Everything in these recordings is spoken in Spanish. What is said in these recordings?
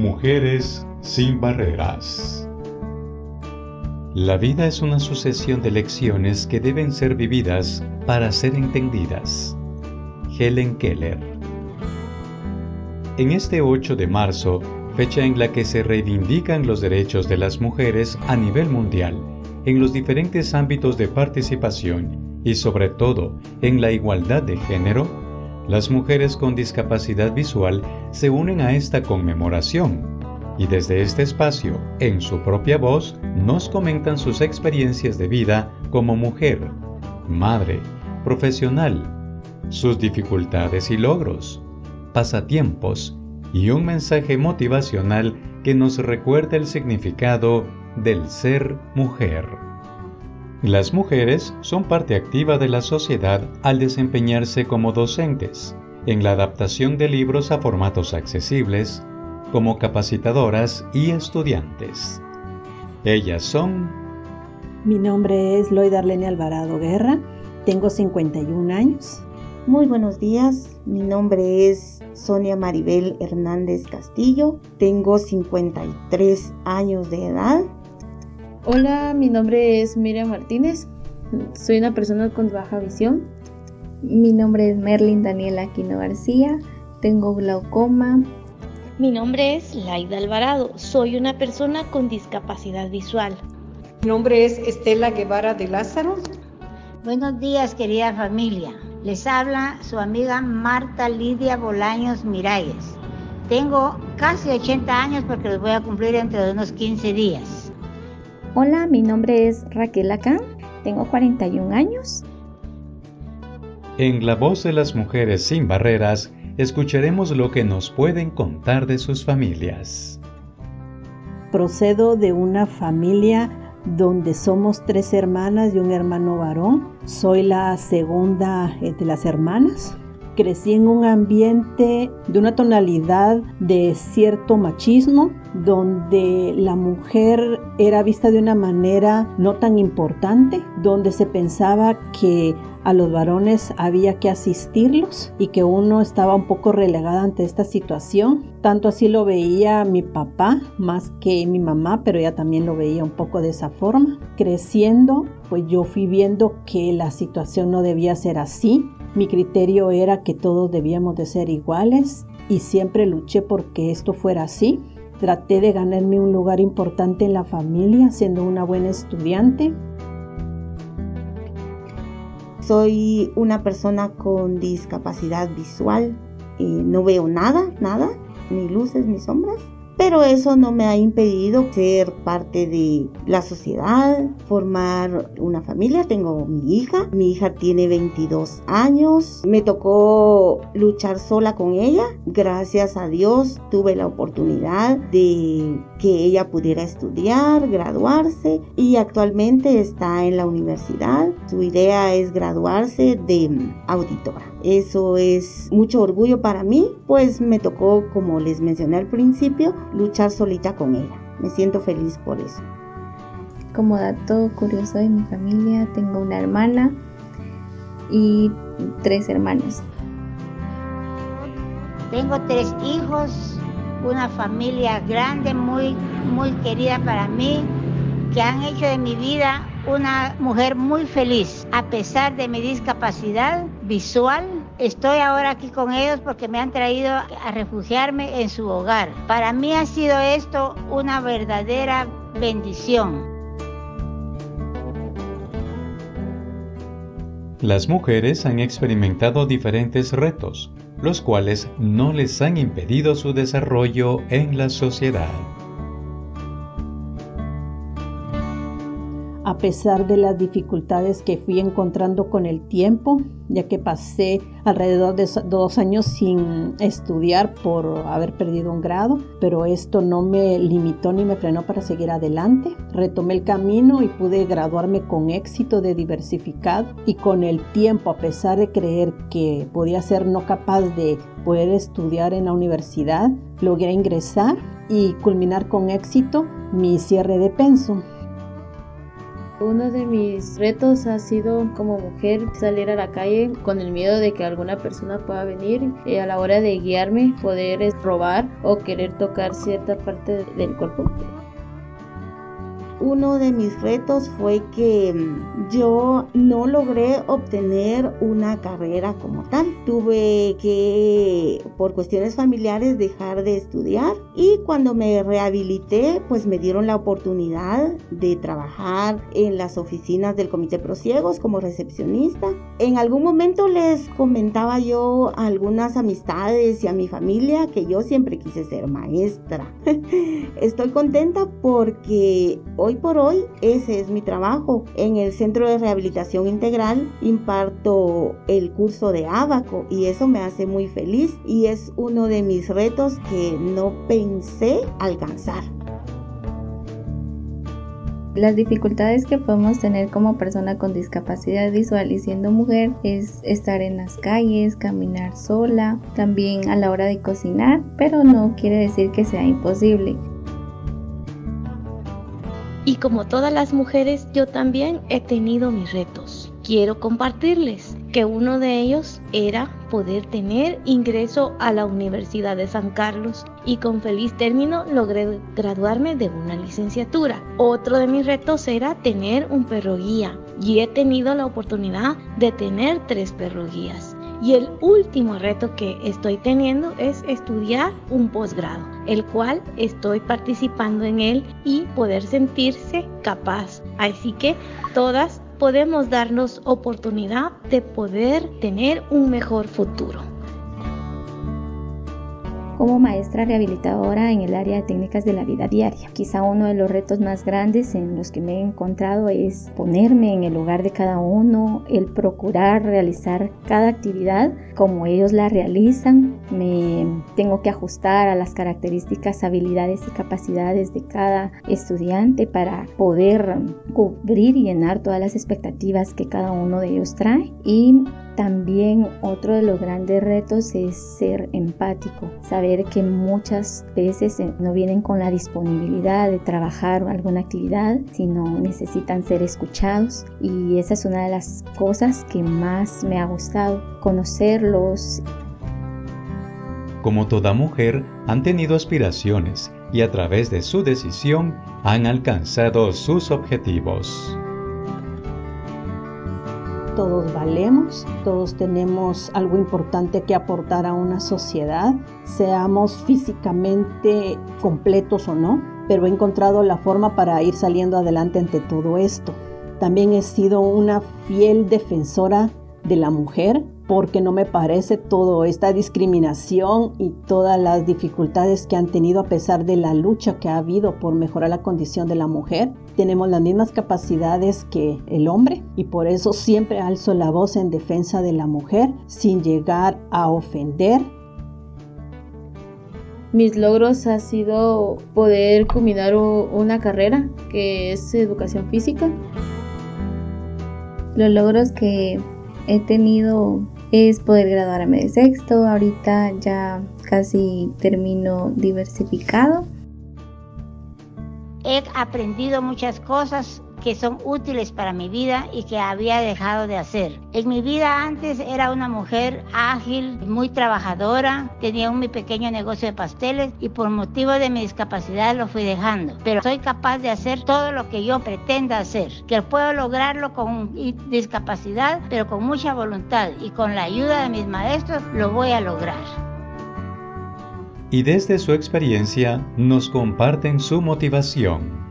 Mujeres sin barreras. La vida es una sucesión de lecciones que deben ser vividas para ser entendidas. Helen Keller. En este 8 de marzo, fecha en la que se reivindican los derechos de las mujeres a nivel mundial, en los diferentes ámbitos de participación y sobre todo en la igualdad de género, las mujeres con discapacidad visual se unen a esta conmemoración y desde este espacio, en su propia voz, nos comentan sus experiencias de vida como mujer, madre, profesional, sus dificultades y logros, pasatiempos y un mensaje motivacional que nos recuerda el significado del ser mujer. Las mujeres son parte activa de la sociedad al desempeñarse como docentes, en la adaptación de libros a formatos accesibles, como capacitadoras y estudiantes. Ellas son... Mi nombre es Loida Arlene Alvarado Guerra, tengo 51 años. Muy buenos días, mi nombre es Sonia Maribel Hernández Castillo, tengo 53 años de edad. Hola, mi nombre es Miriam Martínez, soy una persona con baja visión. Mi nombre es Merlin Daniela Aquino García, tengo glaucoma, mi nombre es Laida Alvarado, soy una persona con discapacidad visual. Mi nombre es Estela Guevara de Lázaro. Buenos días querida familia, les habla su amiga Marta Lidia Bolaños Miralles. Tengo casi 80 años porque los voy a cumplir dentro de unos 15 días. Hola, mi nombre es Raquel Acán, tengo 41 años. En la voz de las mujeres sin barreras, escucharemos lo que nos pueden contar de sus familias. Procedo de una familia donde somos tres hermanas y un hermano varón. Soy la segunda de las hermanas. Crecí en un ambiente de una tonalidad de cierto machismo, donde la mujer era vista de una manera no tan importante, donde se pensaba que a los varones había que asistirlos y que uno estaba un poco relegada ante esta situación. Tanto así lo veía mi papá más que mi mamá, pero ella también lo veía un poco de esa forma. Creciendo, pues yo fui viendo que la situación no debía ser así. Mi criterio era que todos debíamos de ser iguales y siempre luché porque esto fuera así. Traté de ganarme un lugar importante en la familia siendo una buena estudiante soy una persona con discapacidad visual. y no veo nada, nada, ni luces ni sombras pero eso no me ha impedido ser parte de la sociedad, formar una familia. Tengo mi hija, mi hija tiene 22 años, me tocó luchar sola con ella. Gracias a Dios tuve la oportunidad de que ella pudiera estudiar, graduarse y actualmente está en la universidad. Su idea es graduarse de auditora. Eso es mucho orgullo para mí, pues me tocó, como les mencioné al principio, luchar solita con ella. Me siento feliz por eso. Como dato curioso de mi familia, tengo una hermana y tres hermanos. Tengo tres hijos, una familia grande, muy, muy querida para mí, que han hecho de mi vida una mujer muy feliz. A pesar de mi discapacidad visual, estoy ahora aquí con ellos porque me han traído a refugiarme en su hogar. Para mí ha sido esto una verdadera bendición. Las mujeres han experimentado diferentes retos, los cuales no les han impedido su desarrollo en la sociedad. A pesar de las dificultades que fui encontrando con el tiempo, ya que pasé alrededor de dos años sin estudiar por haber perdido un grado, pero esto no me limitó ni me frenó para seguir adelante. Retomé el camino y pude graduarme con éxito de diversificado y con el tiempo, a pesar de creer que podía ser no capaz de poder estudiar en la universidad, logré ingresar y culminar con éxito mi cierre de penso. Uno de mis retos ha sido como mujer salir a la calle con el miedo de que alguna persona pueda venir y a la hora de guiarme poder robar o querer tocar cierta parte del cuerpo uno de mis retos fue que mm, yo no logré obtener una carrera como tal. Tuve que, por cuestiones familiares, dejar de estudiar y cuando me rehabilité, pues me dieron la oportunidad de trabajar en las oficinas del Comité Prosiegos como recepcionista. En algún momento les comentaba yo a algunas amistades y a mi familia que yo siempre quise ser maestra. Estoy contenta porque hoy Hoy por hoy ese es mi trabajo. En el Centro de Rehabilitación Integral imparto el curso de Abaco y eso me hace muy feliz y es uno de mis retos que no pensé alcanzar. Las dificultades que podemos tener como persona con discapacidad visual y siendo mujer es estar en las calles, caminar sola, también a la hora de cocinar, pero no quiere decir que sea imposible. Como todas las mujeres, yo también he tenido mis retos. Quiero compartirles que uno de ellos era poder tener ingreso a la Universidad de San Carlos y con feliz término logré graduarme de una licenciatura. Otro de mis retos era tener un perro guía y he tenido la oportunidad de tener tres perro guías. Y el último reto que estoy teniendo es estudiar un posgrado, el cual estoy participando en él y poder sentirse capaz. Así que todas podemos darnos oportunidad de poder tener un mejor futuro. Como maestra rehabilitadora en el área de técnicas de la vida diaria, quizá uno de los retos más grandes en los que me he encontrado es ponerme en el lugar de cada uno, el procurar realizar cada actividad como ellos la realizan. Me tengo que ajustar a las características, habilidades y capacidades de cada estudiante para poder cubrir y llenar todas las expectativas que cada uno de ellos trae también otro de los grandes retos es ser empático, saber que muchas veces eh, no vienen con la disponibilidad de trabajar alguna actividad, sino necesitan ser escuchados y esa es una de las cosas que más me ha gustado, conocerlos. Como toda mujer, han tenido aspiraciones y a través de su decisión han alcanzado sus objetivos todos valemos, todos tenemos algo importante que aportar a una sociedad, seamos físicamente completos o no, pero he encontrado la forma para ir saliendo adelante ante todo esto. También he sido una fiel defensora de la mujer porque no me parece toda esta discriminación y todas las dificultades que han tenido a pesar de la lucha que ha habido por mejorar la condición de la mujer. Tenemos las mismas capacidades que el hombre y por eso siempre alzo la voz en defensa de la mujer sin llegar a ofender. Mis logros ha sido poder culminar una carrera que es educación física. Los logros que he tenido es poder graduarme de sexto. Ahorita ya casi termino diversificado. He aprendido muchas cosas que son útiles para mi vida y que había dejado de hacer. En mi vida antes era una mujer ágil, muy trabajadora, tenía un mi pequeño negocio de pasteles y por motivo de mi discapacidad lo fui dejando. Pero soy capaz de hacer todo lo que yo pretenda hacer, que puedo lograrlo con discapacidad, pero con mucha voluntad y con la ayuda de mis maestros lo voy a lograr. Y desde su experiencia nos comparten su motivación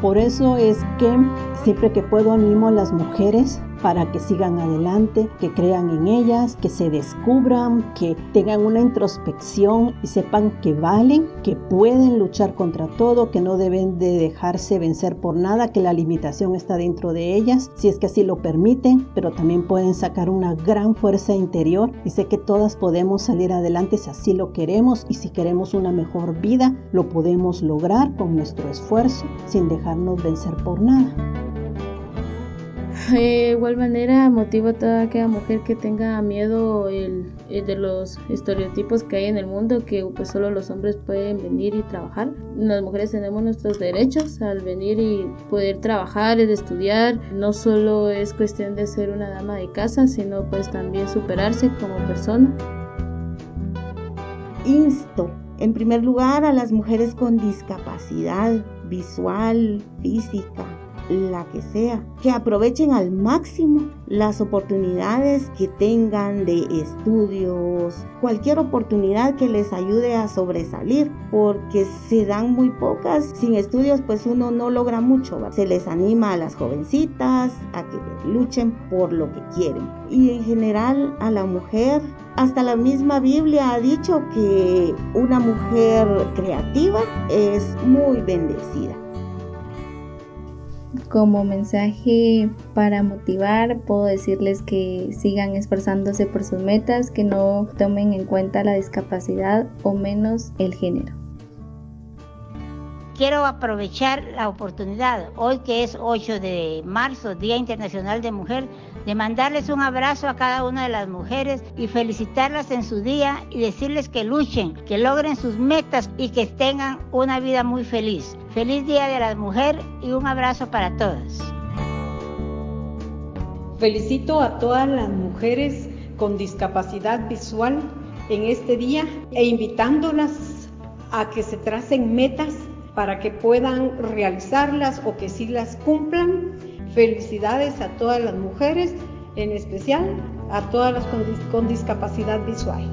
por eso es que siempre que puedo animo a las mujeres para que sigan adelante, que crean en ellas, que se descubran, que tengan una introspección y sepan que valen, que pueden luchar contra todo, que no deben de dejarse vencer por nada, que la limitación está dentro de ellas, si es que así lo permiten, pero también pueden sacar una gran fuerza interior y sé que todas podemos salir adelante si así lo queremos y si queremos una mejor vida, lo podemos lograr con nuestro esfuerzo sin dejarnos vencer por nada. De igual manera, motivo a toda aquella mujer que tenga miedo el, de los estereotipos que hay en el mundo, que pues solo los hombres pueden venir y trabajar. Las mujeres tenemos nuestros derechos al venir y poder trabajar, de estudiar. No solo es cuestión de ser una dama de casa, sino pues también superarse como persona. Insto, en primer lugar, a las mujeres con discapacidad visual, física, la que sea, que aprovechen al máximo las oportunidades que tengan de estudios, cualquier oportunidad que les ayude a sobresalir, porque se dan muy pocas, sin estudios pues uno no logra mucho, se les anima a las jovencitas a que luchen por lo que quieren. Y en general a la mujer hasta la misma Biblia ha dicho que una mujer creativa es muy bendecida. Como mensaje para motivar, puedo decirles que sigan esforzándose por sus metas, que no tomen en cuenta la discapacidad o menos el género. Quiero aprovechar la oportunidad, hoy que es 8 de marzo, Día Internacional de Mujer, de mandarles un abrazo a cada una de las mujeres y felicitarlas en su día y decirles que luchen, que logren sus metas y que tengan una vida muy feliz. Feliz Día de la Mujer y un abrazo para todas. Felicito a todas las mujeres con discapacidad visual en este día e invitándolas a que se tracen metas para que puedan realizarlas o que sí las cumplan. Felicidades a todas las mujeres, en especial a todas las con, discapacidad visual.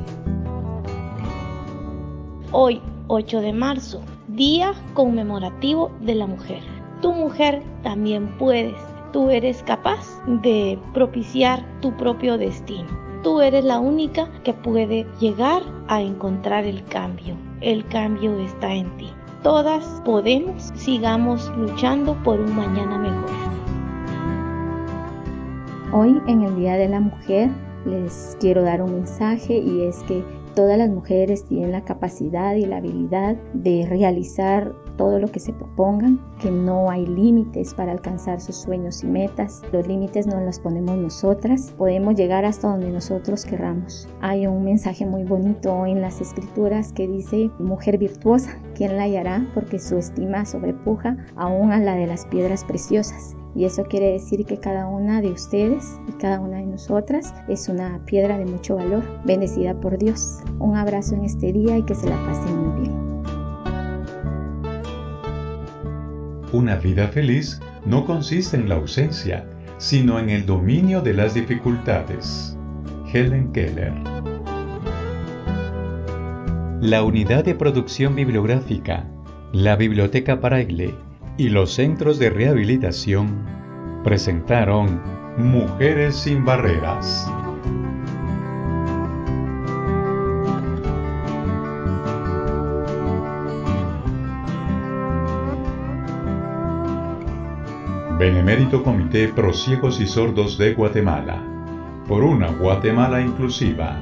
Hoy, 8 de marzo, Día conmemorativo de la mujer. Tu mujer también puedes. Tú eres capaz de propiciar tu propio destino. Tú eres la única que puede llegar a encontrar el cambio. El cambio está en ti. Todas podemos, sigamos luchando por un mañana mejor. Hoy en el Día de la Mujer les quiero dar un mensaje y es que Todas las mujeres tienen la capacidad y la habilidad de realizar todo lo que se propongan, que no hay límites para alcanzar sus sueños y metas. Los límites no los ponemos nosotras, podemos llegar hasta donde nosotros querramos. Hay un mensaje muy bonito en las escrituras que dice, mujer virtuosa, ¿quién la hallará? Porque su estima sobrepuja aún a la de las piedras preciosas. Y eso quiere decir que cada una de ustedes y cada una de nosotras es una piedra de mucho valor, bendecida por Dios. Un abrazo en este día y que se la pasen muy bien. Una vida feliz no consiste en la ausencia, sino en el dominio de las dificultades. Helen Keller La unidad de producción bibliográfica, la Biblioteca Paraile, y los centros de rehabilitación presentaron Mujeres sin Barreras. Benemérito Comité Pro Ciegos y Sordos de Guatemala, por una Guatemala inclusiva.